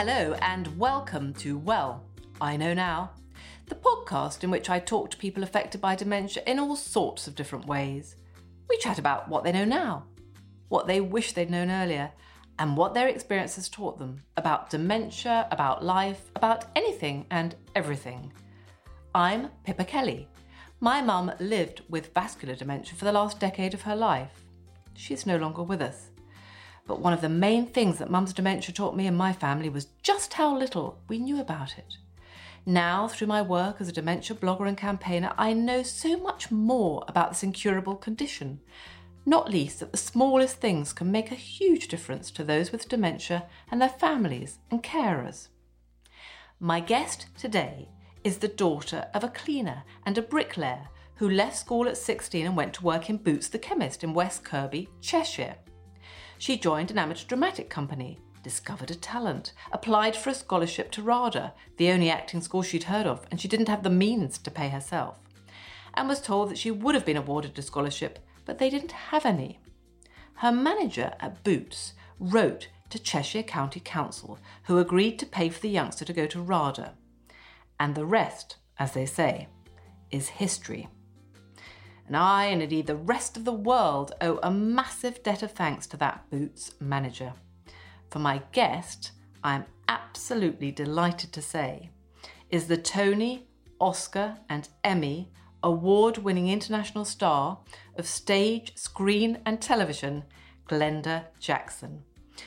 Hello, and welcome to Well, I Know Now, the podcast in which I talk to people affected by dementia in all sorts of different ways. We chat about what they know now, what they wish they'd known earlier, and what their experience has taught them about dementia, about life, about anything and everything. I'm Pippa Kelly. My mum lived with vascular dementia for the last decade of her life. She's no longer with us. But one of the main things that mum's dementia taught me and my family was just how little we knew about it. Now, through my work as a dementia blogger and campaigner, I know so much more about this incurable condition. Not least that the smallest things can make a huge difference to those with dementia and their families and carers. My guest today is the daughter of a cleaner and a bricklayer who left school at 16 and went to work in Boots the Chemist in West Kirby, Cheshire. She joined an amateur dramatic company, discovered a talent, applied for a scholarship to RADA, the only acting school she'd heard of, and she didn't have the means to pay herself, and was told that she would have been awarded a scholarship, but they didn't have any. Her manager at Boots wrote to Cheshire County Council, who agreed to pay for the youngster to go to RADA. And the rest, as they say, is history and I, and indeed the rest of the world, owe a massive debt of thanks to that Boots manager. For my guest, I am absolutely delighted to say, is the Tony, Oscar, and Emmy award winning international star of stage, screen, and television, Glenda Jackson,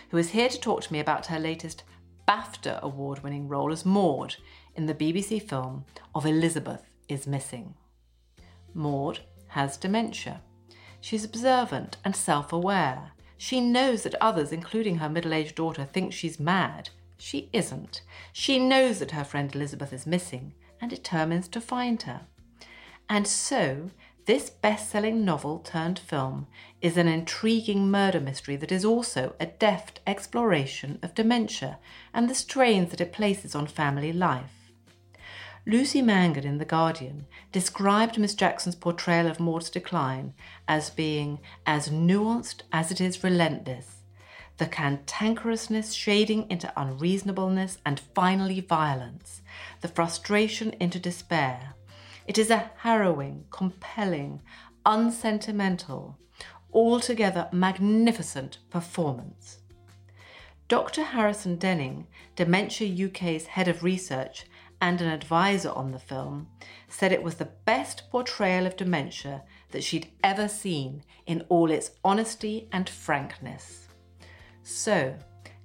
who is here to talk to me about her latest BAFTA award winning role as Maud in the BBC film of Elizabeth is Missing. Maud has dementia. She's observant and self aware. She knows that others, including her middle aged daughter, think she's mad. She isn't. She knows that her friend Elizabeth is missing and determines to find her. And so, this best selling novel turned film is an intriguing murder mystery that is also a deft exploration of dementia and the strains that it places on family life. Lucy Mangan in The Guardian described Miss Jackson's portrayal of Maud's decline as being as nuanced as it is relentless, the cantankerousness shading into unreasonableness and finally violence, the frustration into despair. It is a harrowing, compelling, unsentimental, altogether magnificent performance. Dr. Harrison Dening, Dementia UK's head of research, and an advisor on the film, said it was the best portrayal of dementia that she'd ever seen in all its honesty and frankness. So,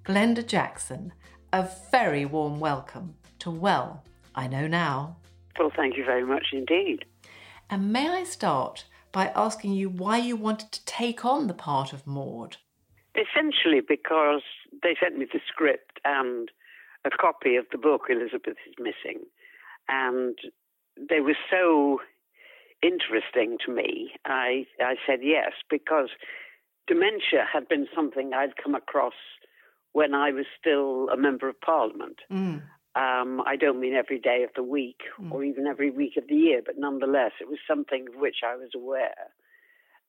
Glenda Jackson, a very warm welcome to Well, I Know Now. Well, thank you very much indeed. And may I start by asking you why you wanted to take on the part of Maud? Essentially, because they sent me the script and a copy of the book Elizabeth is Missing. And they were so interesting to me. I, I said yes because dementia had been something I'd come across when I was still a member of parliament. Mm. Um, I don't mean every day of the week mm. or even every week of the year, but nonetheless, it was something of which I was aware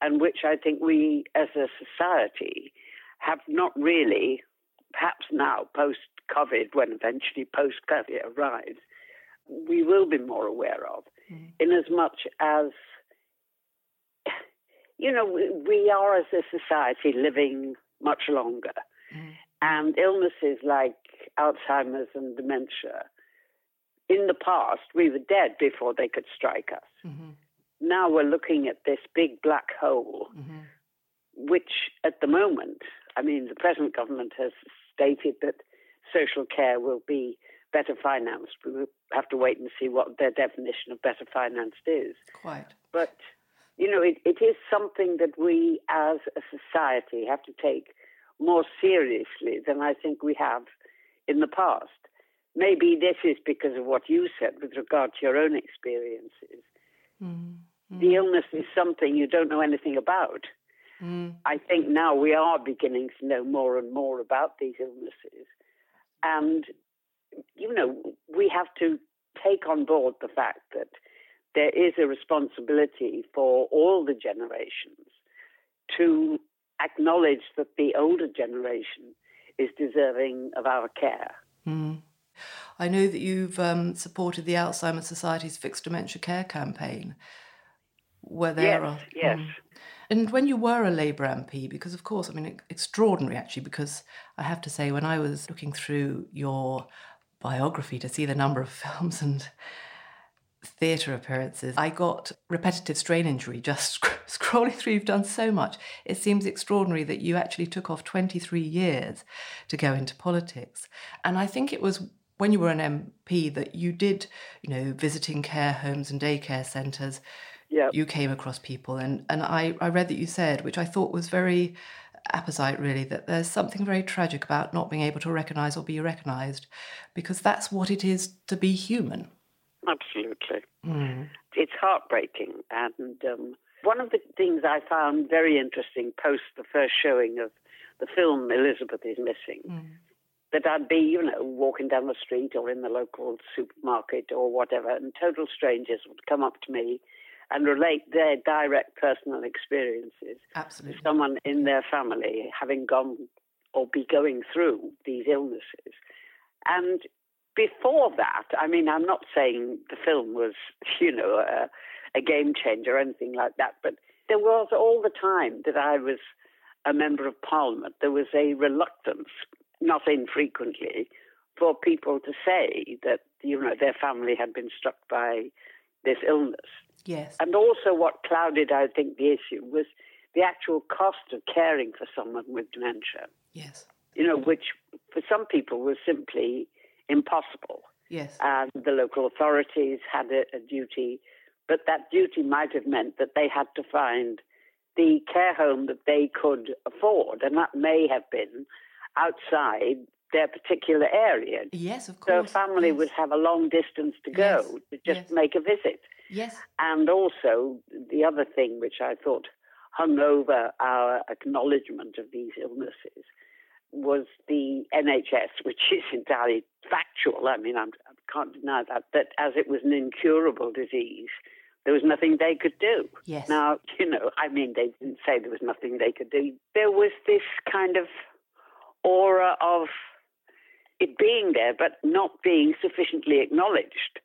and which I think we as a society have not really, perhaps now post COVID, when eventually post COVID arrives, we will be more aware of, mm. in as much as, you know, we, we, are as a society living much longer. Mm. And illnesses like Alzheimer's and dementia, in the past, we were dead before they could strike us. Mm-hmm. Now we're looking at this big black hole, mm-hmm. which at the moment, I mean, the present government has stated that social care will be better financed. We will have to wait and see what their definition of better financed is. Quite. But, you know, it, it is something that we as a society have to take more seriously than I think we have in the past. Maybe this is because of what you said with regard to your own experiences. Mm-hmm. The illness is something you don't know anything about. Mm. I think now we are beginning to know more and more about these illnesses. And, you know, we have to take on board the fact that there is a responsibility for all the generations to acknowledge that the older generation is deserving of our care. Mm. I know that you've um, supported the Alzheimer's Society's Fix Dementia Care campaign, where there yes, are. Yes. Mm. And when you were a Labour MP, because of course, I mean, extraordinary actually, because I have to say, when I was looking through your biography to see the number of films and theatre appearances, I got repetitive strain injury just scrolling through. You've done so much. It seems extraordinary that you actually took off 23 years to go into politics. And I think it was when you were an MP that you did, you know, visiting care homes and daycare centres. Yeah. You came across people, and, and I, I read that you said, which I thought was very apposite, really, that there's something very tragic about not being able to recognise or be recognised, because that's what it is to be human. Absolutely. Mm. It's heartbreaking. And um, one of the things I found very interesting post the first showing of the film Elizabeth is Missing. Mm that I'd be, you know, walking down the street or in the local supermarket or whatever, and total strangers would come up to me and relate their direct personal experiences. Absolutely. Someone in their family having gone or be going through these illnesses. And before that, I mean, I'm not saying the film was, you know, a, a game changer or anything like that, but there was all the time that I was a member of parliament, there was a reluctance not infrequently, for people to say that you know their family had been struck by this illness. Yes. And also, what clouded, I think, the issue was the actual cost of caring for someone with dementia. Yes. You know, which for some people was simply impossible. Yes. And the local authorities had a, a duty, but that duty might have meant that they had to find the care home that they could afford, and that may have been outside their particular area. Yes, of course. So a family yes. would have a long distance to go yes. to just yes. make a visit. Yes. And also, the other thing which I thought hung over our acknowledgement of these illnesses was the NHS, which is entirely factual. I mean, I'm, I can not deny that, that as it was an incurable disease, there was nothing they could do. Yes. Now, you know, I mean, they didn't say there was nothing they could do. There was this kind of aura of it being there but not being sufficiently acknowledged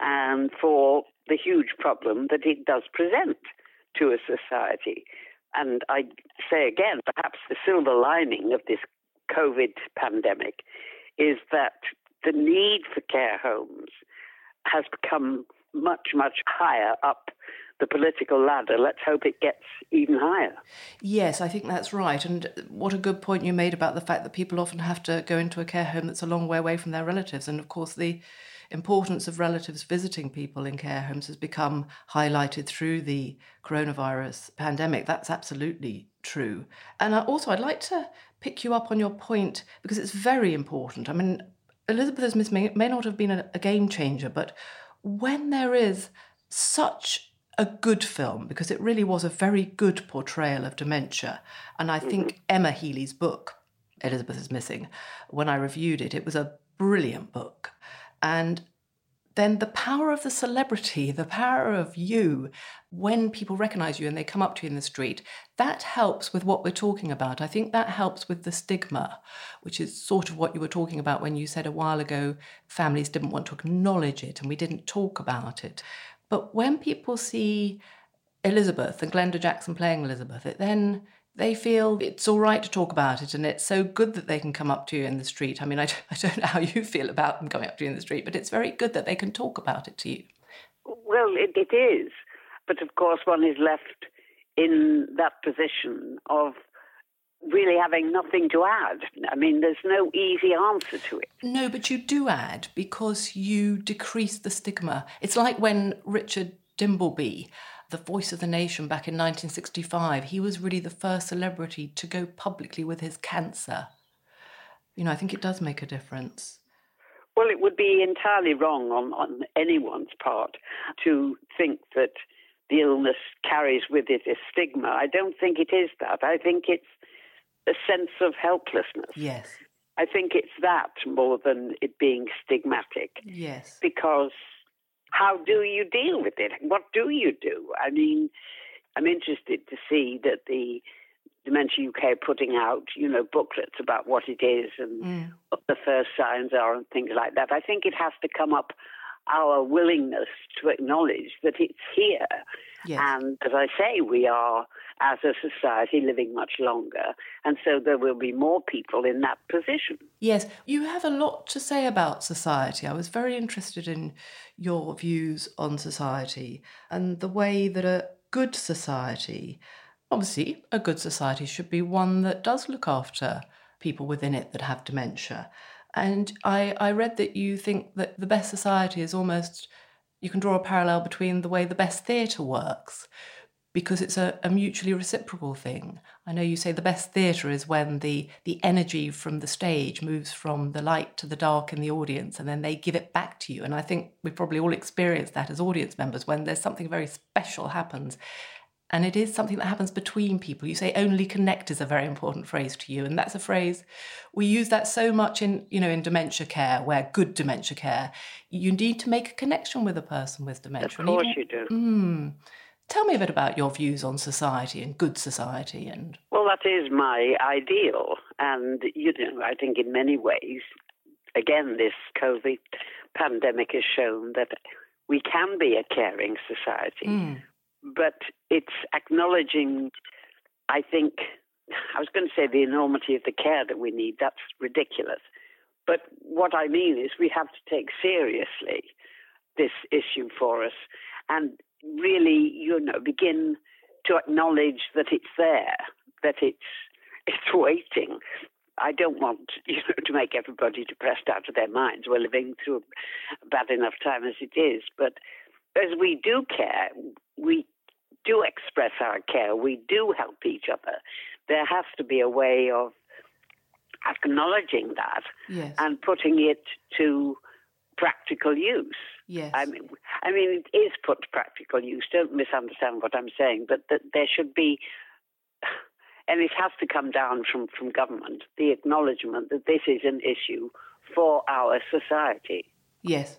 and for the huge problem that it does present to a society. And I say again, perhaps the silver lining of this COVID pandemic is that the need for care homes has become much, much higher up the political ladder. Let's hope it gets even higher. Yes, I think that's right. And what a good point you made about the fact that people often have to go into a care home that's a long way away from their relatives. And of course, the importance of relatives visiting people in care homes has become highlighted through the coronavirus pandemic. That's absolutely true. And uh, also, I'd like to pick you up on your point because it's very important. I mean, Elizabeth is Missing may, may not have been a, a game changer, but when there is such a good film because it really was a very good portrayal of dementia. And I think mm-hmm. Emma Healey's book, Elizabeth is Missing, when I reviewed it, it was a brilliant book. And then the power of the celebrity, the power of you, when people recognize you and they come up to you in the street, that helps with what we're talking about. I think that helps with the stigma, which is sort of what you were talking about when you said a while ago families didn't want to acknowledge it and we didn't talk about it. But when people see Elizabeth and Glenda Jackson playing Elizabeth, it then they feel it's all right to talk about it and it's so good that they can come up to you in the street. I mean, I, I don't know how you feel about them coming up to you in the street, but it's very good that they can talk about it to you. Well, it, it is. But of course, one is left in that position of really having nothing to add. I mean, there's no easy answer to it. No, but you do add because you decrease the stigma. It's like when Richard Dimbleby, the voice of the nation back in 1965, he was really the first celebrity to go publicly with his cancer. You know, I think it does make a difference. Well, it would be entirely wrong on, on anyone's part to think that the illness carries with it a stigma. I don't think it is that. I think it's a sense of helplessness. Yes. I think it's that more than it being stigmatic. Yes. Because how do you deal with it? What do you do? I mean, I'm interested to see that the Dementia UK are putting out, you know, booklets about what it is and mm. what the first signs are and things like that. I think it has to come up our willingness to acknowledge that it's here. Yes. And as I say, we are, as a society, living much longer. And so there will be more people in that position. Yes, you have a lot to say about society. I was very interested in your views on society and the way that a good society, obviously, a good society should be one that does look after people within it that have dementia. And I, I read that you think that the best society is almost, you can draw a parallel between the way the best theatre works because it's a, a, mutually reciprocal thing. I know you say the best theatre is when the, the energy from the stage moves from the light to the dark in the audience and then they give it back to you. And I think we probably all experience that as audience members when there's something very special happens and it is something that happens between people. You say only connect is a very important phrase to you, and that's a phrase we use that so much in you know in dementia care, where good dementia care, you need to make a connection with a person with dementia. Of course, even, you do. Mm, tell me a bit about your views on society and good society, and well, that is my ideal, and you know, I think in many ways, again, this COVID pandemic has shown that we can be a caring society. Mm but it's acknowledging, I think, I was going to say the enormity of the care that we need. That's ridiculous. But what I mean is we have to take seriously this issue for us and really, you know, begin to acknowledge that it's there, that it's it's waiting. I don't want you know to make everybody depressed out of their minds. We're living through a bad enough time as it is, but as we do care, we do express our care, we do help each other. There has to be a way of acknowledging that yes. and putting it to practical use. Yes. I mean, I mean, it is put to practical use. Don't misunderstand what I'm saying, but that there should be, and it has to come down from, from government, the acknowledgement that this is an issue for our society. Yes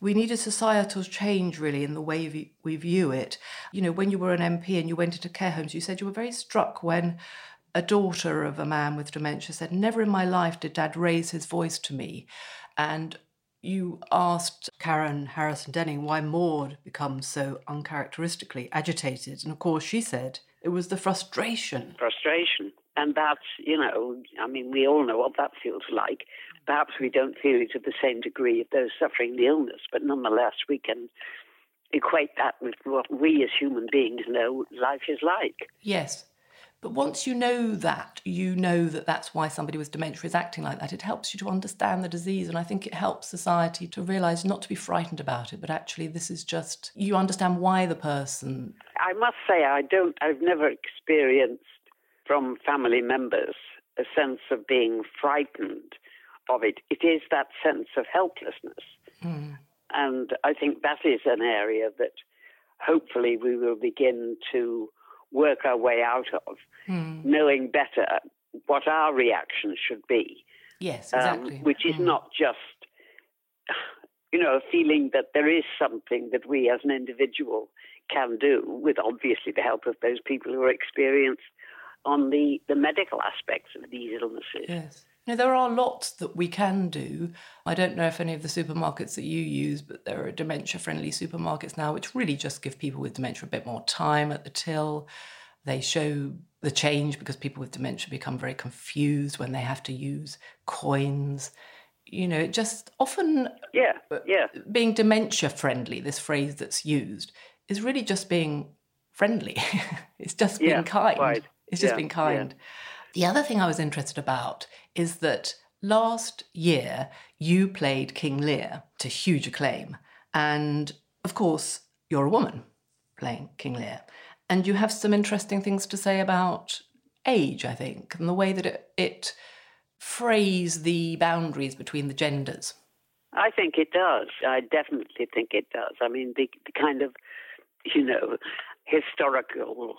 we need a societal change really in the way we view it. You know, when you were an MP and you went into care homes, you said you were very struck when a daughter of a man with dementia said, Never in my life did dad raise his voice to me. And you asked Karen Harrison Dening why Maud becomes so uncharacteristically agitated. And of course, she said it was the frustration. Frustration. And that's, you know, I mean, we all know what that feels like. Perhaps we don't feel it to the same degree of those suffering the illness, but nonetheless, we can equate that with what we as human beings know life is like. Yes. But once you know that, you know that that's why somebody with dementia is acting like that. It helps you to understand the disease. And I think it helps society to realise not to be frightened about it, but actually, this is just, you understand why the person. I must say, I don't, I've never experienced from family members a sense of being frightened of it. It is that sense of helplessness. Mm. And I think that is an area that hopefully we will begin to work our way out of, mm. knowing better what our reaction should be. Yes, um, exactly. Um, which is mm. not just, you know, a feeling that there is something that we as an individual can do, with obviously the help of those people who are experienced on the, the medical aspects of these illnesses. Yes. Now, there are lots that we can do. I don't know if any of the supermarkets that you use, but there are dementia friendly supermarkets now, which really just give people with dementia a bit more time at the till. They show the change because people with dementia become very confused when they have to use coins. You know, it just often. Yeah, yeah. Being dementia friendly, this phrase that's used, is really just being friendly. it's just being kind. Right. It's just yeah, been kind. Yeah. The other thing I was interested about is that last year you played King Lear to huge acclaim. And of course, you're a woman playing King Lear. And you have some interesting things to say about age, I think, and the way that it, it frays the boundaries between the genders. I think it does. I definitely think it does. I mean, the, the kind of, you know, historical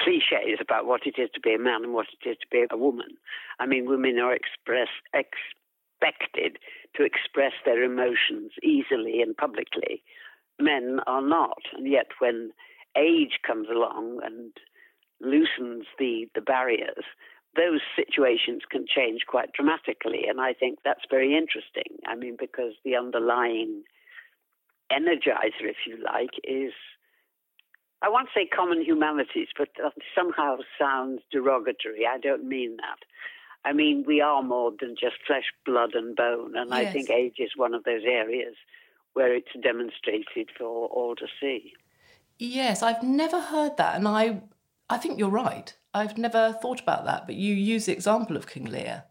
cliches about what it is to be a man and what it is to be a woman. I mean, women are express, expected to express their emotions easily and publicly. Men are not. And yet, when age comes along and loosens the, the barriers, those situations can change quite dramatically. And I think that's very interesting. I mean, because the underlying energizer, if you like, is I won't say common humanities, but that somehow sounds derogatory. I don't mean that. I mean, we are more than just flesh, blood, and bone. And yes. I think age is one of those areas where it's demonstrated for all to see. Yes, I've never heard that. And I, I think you're right. I've never thought about that. But you use the example of King Lear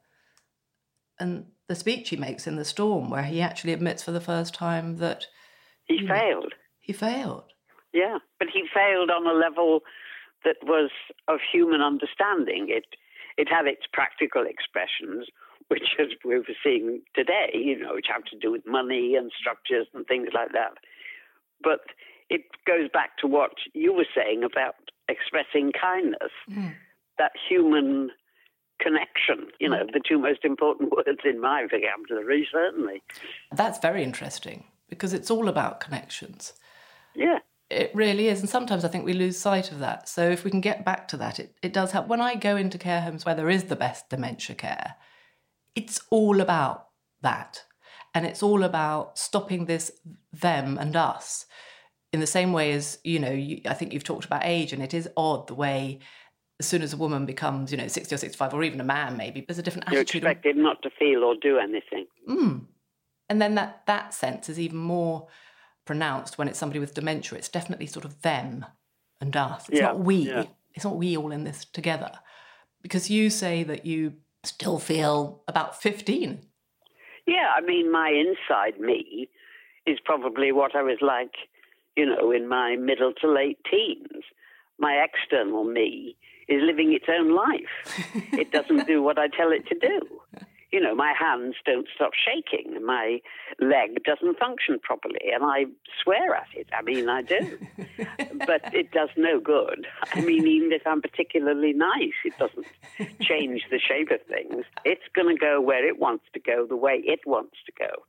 and the speech he makes in The Storm, where he actually admits for the first time that he failed. Know, he failed. Yeah, but he failed on a level that was of human understanding. It it had its practical expressions, which as we were seeing today, you know, which have to do with money and structures and things like that. But it goes back to what you were saying about expressing kindness, mm. that human connection, you know, mm. the two most important words in my vocabulary, certainly. That's very interesting because it's all about connections. Yeah. It really is. And sometimes I think we lose sight of that. So if we can get back to that, it, it does help. When I go into care homes where there is the best dementia care, it's all about that. And it's all about stopping this them and us in the same way as, you know, you, I think you've talked about age, and it is odd the way as soon as a woman becomes, you know, 60 or 65, or even a man maybe, there's a different You're attitude. You're expected not to feel or do anything. Mm. And then that, that sense is even more pronounced when it's somebody with dementia. It's definitely sort of them and us. It's yeah, not we. Yeah. It's not we all in this together. Because you say that you still feel about 15. Yeah, I mean, my inside me is probably what I was like, you know, in my middle to late teens. My external me is living its own life. it doesn't do what I tell it to do you know, my hands don't stop shaking, my leg doesn't function properly, and I swear at it. I mean, I do. but it does no good. I mean, even if I'm particularly nice, it doesn't change the shape of things. It's going to go where it wants to go, the way it wants to go.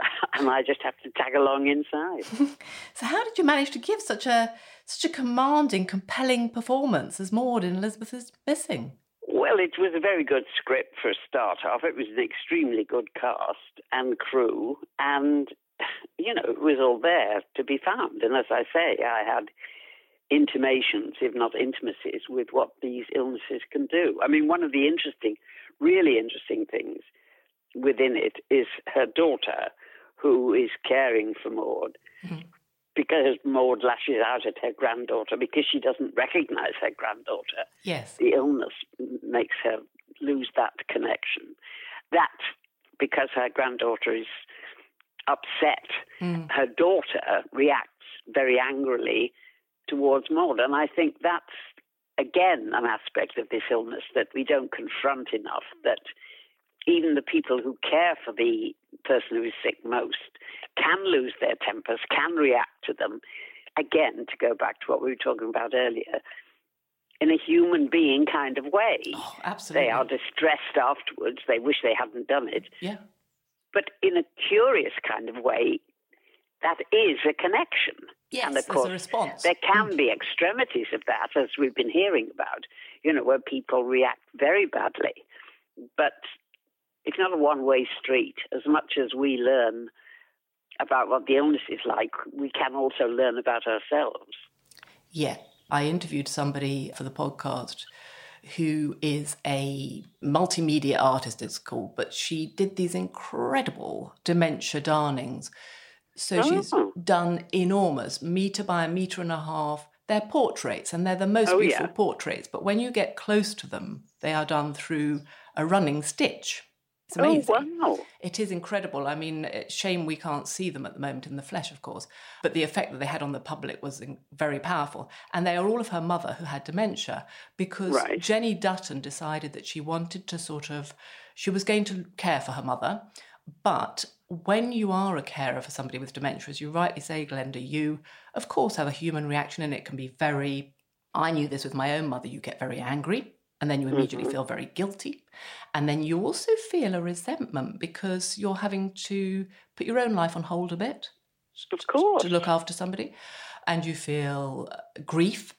And I just have to tag along inside. so, how did you manage to give such a such a commanding, compelling performance as Maud in Elizabeth is Missing? Well, it was a very good script for a start off. It was an extremely good cast and crew, and you know, it was all there to be found. And as I say, I had intimations, if not intimacies, with what these illnesses can do. I mean, one of the interesting, really interesting things within it is her daughter, who is caring for Maud. Mm-hmm because Maud lashes out at her granddaughter because she doesn't recognize her granddaughter. Yes. The illness makes her lose that connection. That, because her granddaughter is upset, mm. her daughter reacts very angrily towards Maud. And I think that's, again, an aspect of this illness that we don't confront enough, that even the people who care for the person who is sick most can lose their tempers, can react to them. Again, to go back to what we were talking about earlier, in a human being kind of way. Oh, absolutely. They are distressed afterwards. They wish they hadn't done it. Yeah. But in a curious kind of way, that is a connection. Yes, and of course, a response. There can mm. be extremities of that, as we've been hearing about, you know, where people react very badly. But it's not a one way street. As much as we learn about what the illness is like, we can also learn about ourselves. Yeah. I interviewed somebody for the podcast who is a multimedia artist, it's called, but she did these incredible dementia darnings. So oh. she's done enormous, meter by a meter and a half. They're portraits and they're the most oh, beautiful yeah. portraits, but when you get close to them, they are done through a running stitch. It's oh, amazing. Oh, wow. It is incredible. I mean, it's shame we can't see them at the moment in the flesh, of course, but the effect that they had on the public was very powerful. And they are all of her mother who had dementia because right. Jenny Dutton decided that she wanted to sort of, she was going to care for her mother, but when you are a carer for somebody with dementia, as you rightly say, Glenda, you, of course, have a human reaction and it can be very. I knew this with my own mother. You get very angry and then you immediately mm-hmm. feel very guilty. And then you also feel a resentment because you're having to put your own life on hold a bit. Of course. To look after somebody. And you feel uh, grief.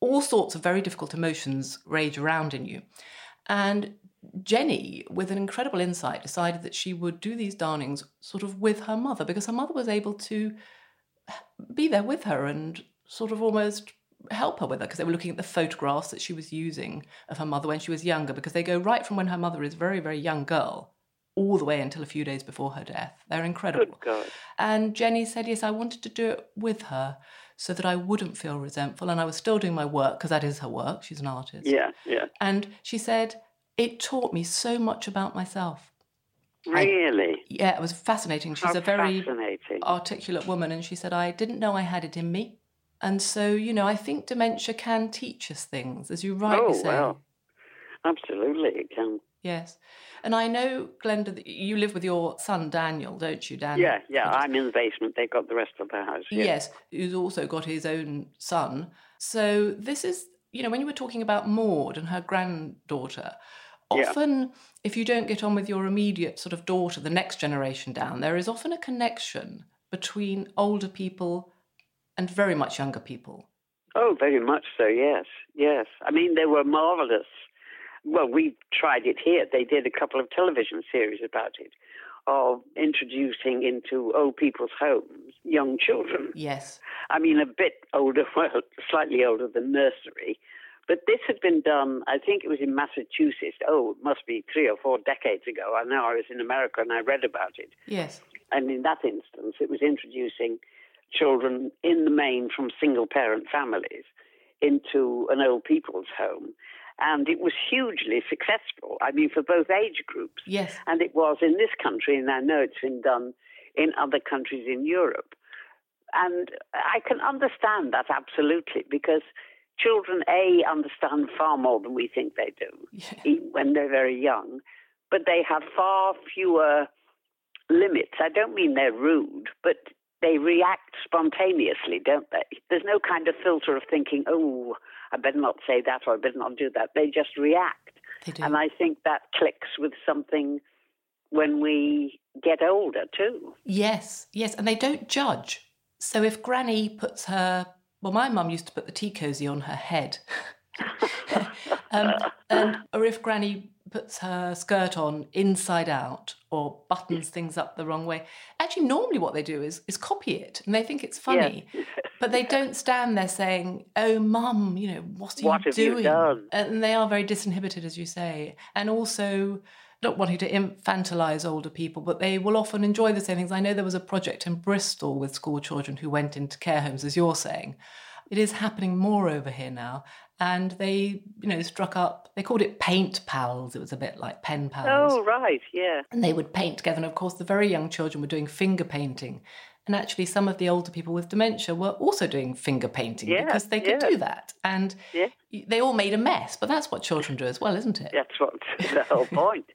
all sorts of very difficult emotions rage around in you. And Jenny, with an incredible insight, decided that she would do these darnings sort of with her mother because her mother was able to be there with her and sort of almost help her with her because they were looking at the photographs that she was using of her mother when she was younger because they go right from when her mother is a very, very young girl all the way until a few days before her death. They're incredible. And Jenny said, Yes, I wanted to do it with her so that I wouldn't feel resentful. And I was still doing my work because that is her work. She's an artist. Yeah, yeah. And she said, It taught me so much about myself. Really? I, yeah, it was fascinating. She's How a very fascinating. articulate woman. And she said, I didn't know I had it in me. And so, you know, I think dementia can teach us things, as you rightly oh, say. Well, absolutely, it can. Yes. And I know, Glenda, that you live with your son Daniel, don't you, Daniel? Yeah, yeah. I'm in the basement. They've got the rest of the house. Yeah. Yes, who's also got his own son. So this is, you know, when you were talking about Maud and her granddaughter, often yeah. if you don't get on with your immediate sort of daughter, the next generation down, there is often a connection between older people and very much younger people. Oh, very much so, yes, yes. I mean, they were marvelous well, we tried it here. They did a couple of television series about it, of introducing into old people's homes young children. Yes. I mean, a bit older, well, slightly older than nursery. But this had been done, I think it was in Massachusetts. Oh, it must be three or four decades ago. I know I was in America and I read about it. Yes. And in that instance, it was introducing children in the main from single parent families into an old people's home and it was hugely successful. I mean, for both age groups. Yes. And it was in this country, and I know it's been done in other countries in Europe. And I can understand that absolutely because children, A, understand far more than we think they do yeah. when they're very young, but they have far fewer limits. I don't mean they're rude, but they react spontaneously, don't they? There's no kind of filter of thinking, oh, I better not say that or I better not do that. They just react. They do. And I think that clicks with something when we get older too. Yes, yes. And they don't judge. So if Granny puts her, well, my mum used to put the tea cosy on her head. um, and, or if Granny puts her skirt on inside out or buttons things up the wrong way. Actually, normally what they do is is copy it and they think it's funny, yeah. but they don't stand there saying, "Oh, mum, you know what are what you doing?" You and they are very disinhibited, as you say, and also not wanting to infantilize older people, but they will often enjoy the same things. I know there was a project in Bristol with school children who went into care homes, as you're saying. It is happening more over here now and they, you know, struck up. They called it paint pals. It was a bit like pen pals. Oh, right, yeah. And they would paint together. And of course, the very young children were doing finger painting. And actually, some of the older people with dementia were also doing finger painting yeah, because they could yeah. do that. And yeah. they all made a mess, but that's what children do as well, isn't it? That's what the whole point.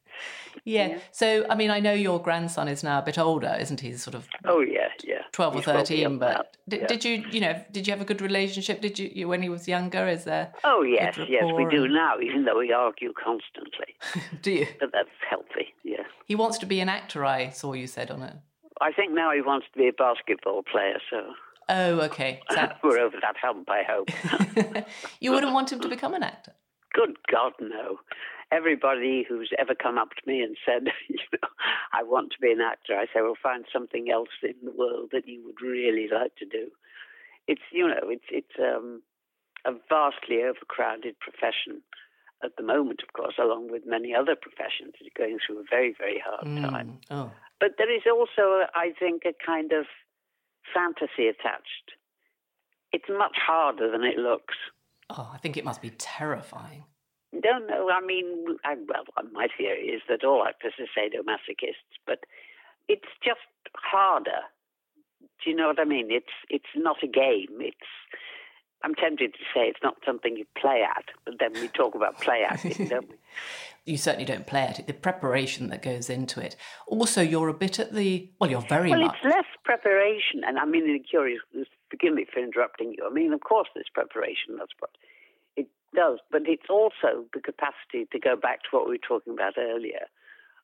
Yeah. yeah. So, I mean, I know your grandson is now a bit older, isn't he? Sort of. Oh yeah, yeah. Twelve He's or thirteen, but did, yeah. did, you, you know, did you have a good relationship? Did you, when he was younger? Is there? Oh yes, yes, we do now, even though we argue constantly. do you? But that's healthy. Yeah. He wants to be an actor. I saw you said on it. I think now he wants to be a basketball player. So. Oh, okay. So We're over that hump, I hope. you wouldn't want him to become an actor? Good God, no everybody who's ever come up to me and said, you know, I want to be an actor, I say, well, find something else in the world that you would really like to do. It's, you know, it's it's um, a vastly overcrowded profession at the moment, of course, along with many other professions that are going through a very, very hard mm. time. Oh. But there is also, I think, a kind of fantasy attached. It's much harder than it looks. Oh, I think it must be terrifying. Don't know. I mean, I, well, my theory is that all actors are sadomasochists, but it's just harder. Do you know what I mean? It's it's not a game. It's I'm tempted to say it's not something you play at, but then we talk about play acting, don't we? You certainly don't play at it. The preparation that goes into it. Also, you're a bit at the well. You're very well. Much. It's less preparation, and I mean, the curious. Forgive me for interrupting you. I mean, of course, there's preparation. That's what does, but it's also the capacity to go back to what we were talking about earlier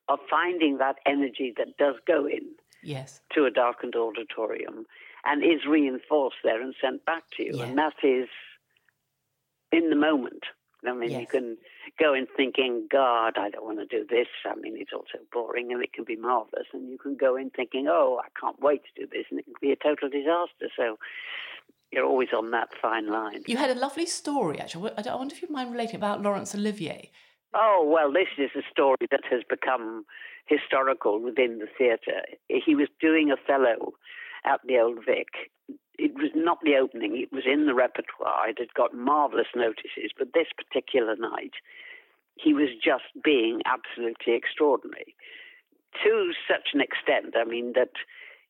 of finding that energy that does go in yes. to a darkened auditorium and is reinforced there and sent back to you. Yeah. And that is in the moment. I mean, Yes. you can go in thinking, God, I don't want to do this. I mean, it's all so boring and it can be marvelous. And you can go in thinking, oh, I can't wait to do this. And it can be a total disaster. So you're always on that fine line. You had a lovely story, actually. I wonder if you'd mind relating about Laurence Olivier. Oh, well, this is a story that has become historical within the theatre. He was doing Othello at the Old Vic. It was not the opening, it was in the repertoire. It had got marvellous notices, but this particular night, he was just being absolutely extraordinary. To such an extent, I mean, that,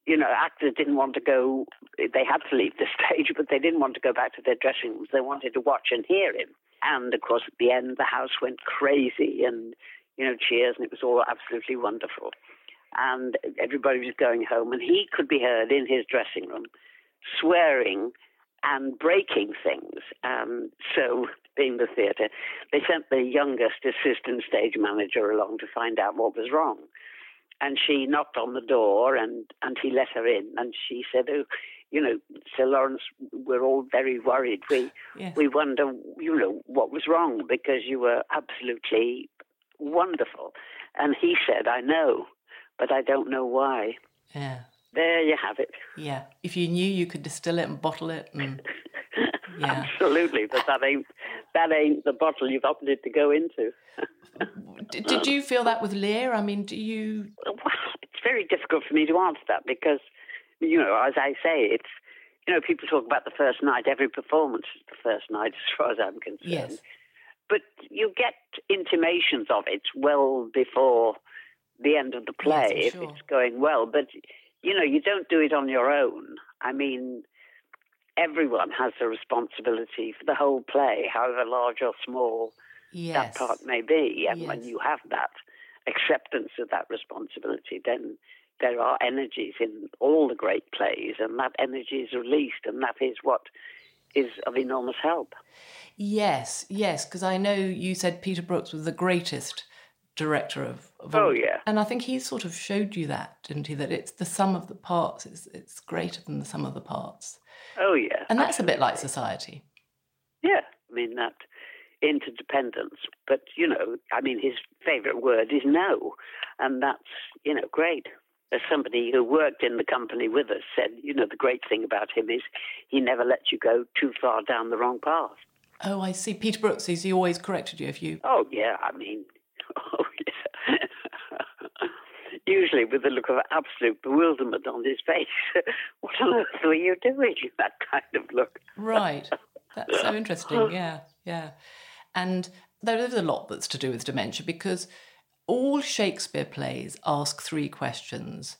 you know, actors didn't want to go, they had to leave the stage, but they didn't want to go back to their dressing rooms. They wanted to watch and hear him. And of course, at the end, the house went crazy and, you know, cheers, and it was all absolutely wonderful. And everybody was going home, and he could be heard in his dressing room swearing and breaking things. Um, so, being the theatre, they sent the youngest assistant stage manager along to find out what was wrong. And she knocked on the door, and, and he let her in. And she said, "Oh, you know, Sir Laurence, we're all very worried. We Yes. we wonder, you know, what was wrong because you were absolutely wonderful." And he said, "I know, but I don't know why." Yeah. There you have it. Yeah. If you knew you could distill it and bottle it and Yeah. Absolutely, but that ain't that ain't the bottle you've opted to go into. did, did you feel that with Lear? I mean, do you Well, it's very difficult for me to answer that because, you know, as I say, it's you know, people talk about the first night. Every performance is the first night, as far as I'm concerned. Yes. But you get intimations of it well before the end of the play Yes, if sure. it's going well. But you know, you don't do it on your own. I mean, everyone has a responsibility for the whole play, however large or small Yes. that part may be. And when you have that acceptance of that responsibility, then there are energies in all the great plays, and that energy is released, and that is what is of enormous help. Yes, yes, because I know you said Peter Brooks was the greatest director of, of Oh, all- yeah. and I think he sort of showed you that, didn't he? That it's the sum of the parts. It's it's greater than the sum of the parts, Oh, yeah. and that's a bit like society. Yeah, I mean that interdependence. But you know, I mean, his favourite word is no, and that's you know great. As somebody who worked in the company with us said, you know, the great thing about him is he never lets you go too far down the wrong path. Oh, I see. Peter Brooks, is he always corrected you if you? Oh yeah, I mean, oh yes. Usually with a look of absolute bewilderment on his face. what on earth were you doing? That kind of look. Right. That's so interesting. Yeah, yeah. And there is a lot that's to do with dementia because all Shakespeare plays ask three questions.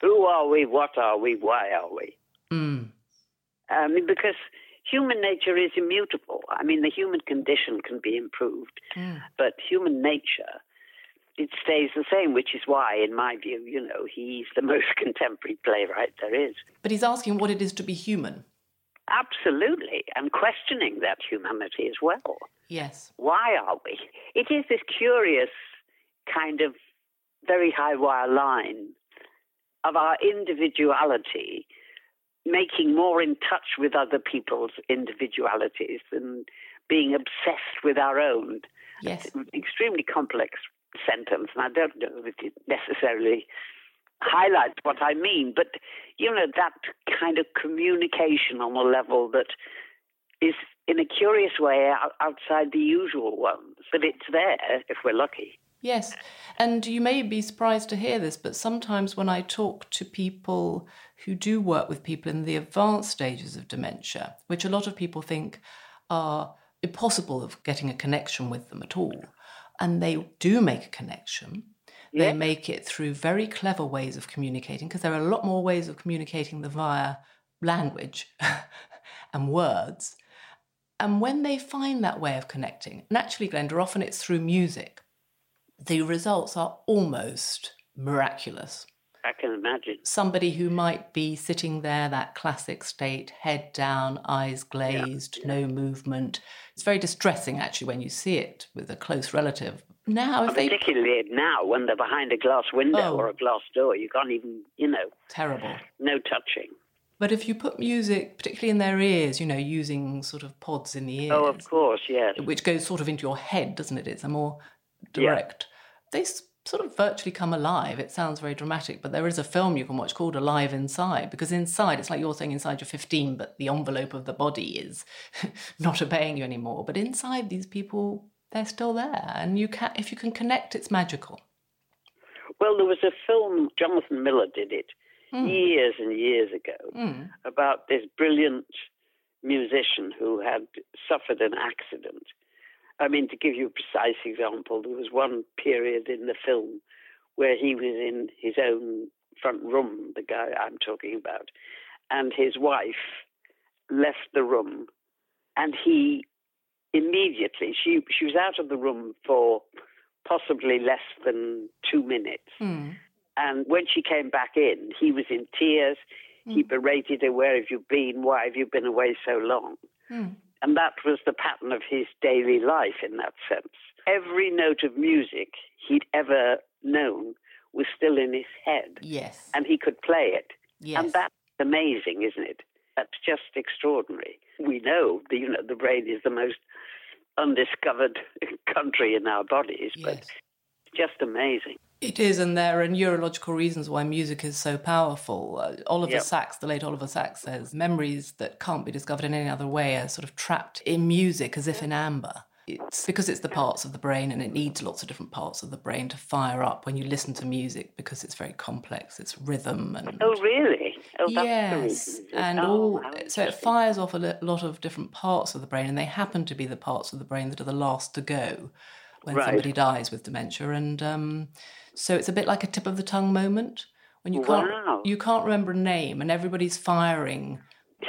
Who are we? What are we? Why are we? Mm. I mean, because human nature is immutable. I mean, the human condition can be improved, but human nature, it stays the same, which is why, in my view, you know, he's the most contemporary playwright there is. But he's asking what it is to be human. Absolutely, and questioning that humanity as well. Yes. Why are we? It is this curious kind of very high wire line of our individuality making more in touch with other people's individualities than being obsessed with our own. Yes. Extremely complex sentence, and I don't know if it necessarily highlights what I mean, but you know, that kind of communication on a level that is in a curious way outside the usual ones, but it's there if we're lucky. Yes. And you may be surprised to hear this, but sometimes when I talk to people who do work with people in the advanced stages of dementia, which a lot of people think are impossible of getting a connection with them at all, and they do make a connection. They Yeah. make it through very clever ways of communicating, because there are a lot more ways of communicating than via language and words. And when they find that way of connecting, and actually, Glenda, often it's through music, the results are almost miraculous. I can imagine. Somebody who might be sitting there, that classic state, head down, eyes glazed, no movement. It's very distressing, actually, when you see it with a close relative. Now, if they. Particularly now when they're behind a glass window Oh. or a glass door, you can't even, you know, Terrible. no touching. But if you put music, particularly in their ears, you know, using sort of pods in the ears. Oh, of course, yes. Which goes sort of into your head, doesn't it? It's a more direct. Yeah. They sort of virtually come alive. It sounds very dramatic, but there is a film you can watch called Alive Inside because inside, it's like you're saying inside you're 15, but the envelope of the body is not obeying you anymore. But inside, these people, they're still there. And you can, if you can connect, it's magical. Well, there was a film, Jonathan Miller did it mm. years and years ago mm. about this brilliant musician who had suffered an accident. I mean, to give you a precise example, there was one period in the film where he was in his own front room, the guy I'm talking about, and his wife left the room, and he immediately she she was out of the room for possibly less than two minutes, mm. And when she came back in, he was in tears. Mm. He hmm. berated her, Where have you been? Why have you been away so long? Mm. And that was the pattern of his daily life in that sense. Every note of music he'd ever known was still in his head. Yes. And he could play it. Yes. And that's amazing, isn't it? That's just extraordinary. We know, the, you know, the brain is the most undiscovered country in our bodies, yes. but just amazing. It is, and there are neurological reasons why music is so powerful. Uh, Oliver yep. Sacks, the late Oliver Sacks, says memories that can't be discovered in any other way are sort of trapped in music as if in amber. It's because it's the parts of the brain and it needs lots of different parts of the brain to fire up when you listen to music because it's very complex. It's rhythm and. Oh, really? Oh, yes. And oh, all. So it fires off a lot of different parts of the brain and they happen to be the parts of the brain that are the last to go when right. somebody dies with dementia. And. Um, so it's a bit like a tip of the tongue moment when you can't wow. you can't remember a name and everybody's firing.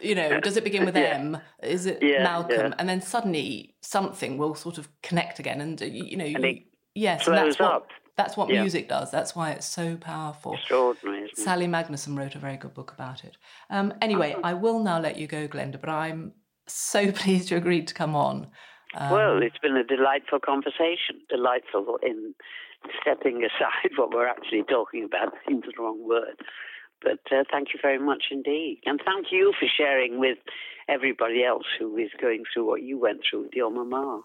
You know, does it begin with yeah. M? Is it yeah, Malcolm? Yeah. And then suddenly something will sort of connect again, and you know, and yes, and that's what that's what music does. That's why it's so powerful. Extraordinary. Sally Magnusson wrote a very good book about it. Um, anyway, oh. I will now let you go, Glenda, but I'm so pleased you agreed to come on. Um, well, it's been a delightful conversation. Delightful in stepping aside what we're actually talking about seems the wrong word. But uh, thank you very much indeed. And thank you for sharing with everybody else who is going through what you went through with your mama.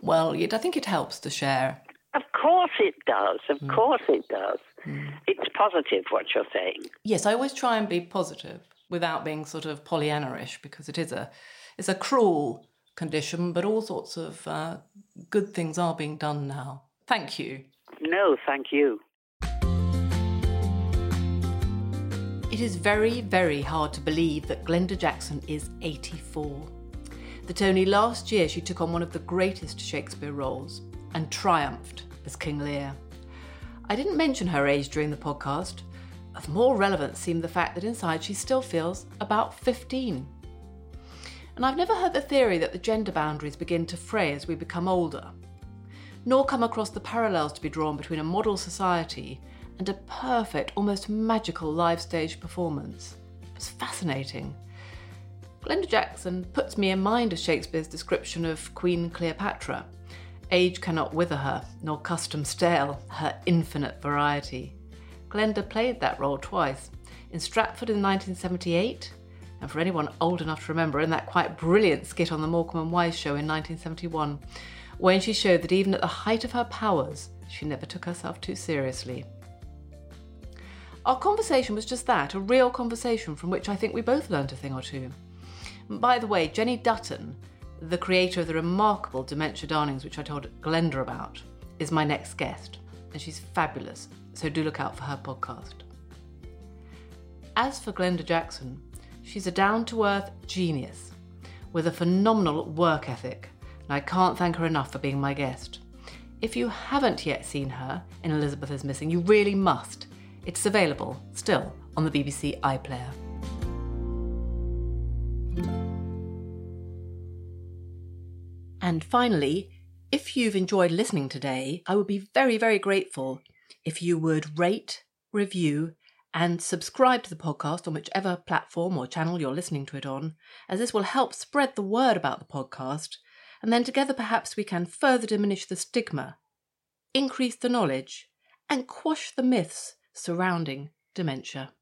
Well, I think it helps to share. Of course it does. Of mm. course it does. Mm. It's positive what you're saying. Yes, I always try and be positive without being sort of Pollyanna-ish because it is a it's a cruel condition, but all sorts of uh, good things are being done now. Thank you. No, thank you. It is very, very hard to believe that Glenda Jackson is 84. That only last year she took on one of the greatest Shakespeare roles and triumphed as King Lear. I didn't mention her age during the podcast. Of more relevance seemed the fact that inside she still feels about 15. And I've never heard the theory that the gender boundaries begin to fray as we become older nor come across the parallels to be drawn between a model society and a perfect, almost magical live stage performance. It was fascinating. Glenda Jackson puts me in mind of Shakespeare's description of Queen Cleopatra. Age cannot wither her, nor custom stale her infinite variety. Glenda played that role twice in Stratford in 1978, and for anyone old enough to remember, in that quite brilliant skit on the Morecambe and Wise show in 1971, when she showed that even at the height of her powers, she never took herself too seriously. Our conversation was just that a real conversation from which I think we both learned a thing or two. By the way, Jenny Dutton, the creator of the remarkable Dementia Darlings, which I told Glenda about, is my next guest, and she's fabulous, so do look out for her podcast. As for Glenda Jackson, she's a down to earth genius with a phenomenal work ethic and I can't thank her enough for being my guest. If you haven't yet seen her in Elizabeth is Missing, you really must. It's available still on the BBC iPlayer. And finally, if you've enjoyed listening today, I would be very, very grateful if you would rate, review, and subscribe to the podcast on whichever platform or channel you're listening to it on, as this will help spread the word about the podcast and then together perhaps we can further diminish the stigma, increase the knowledge, and quash the myths surrounding dementia.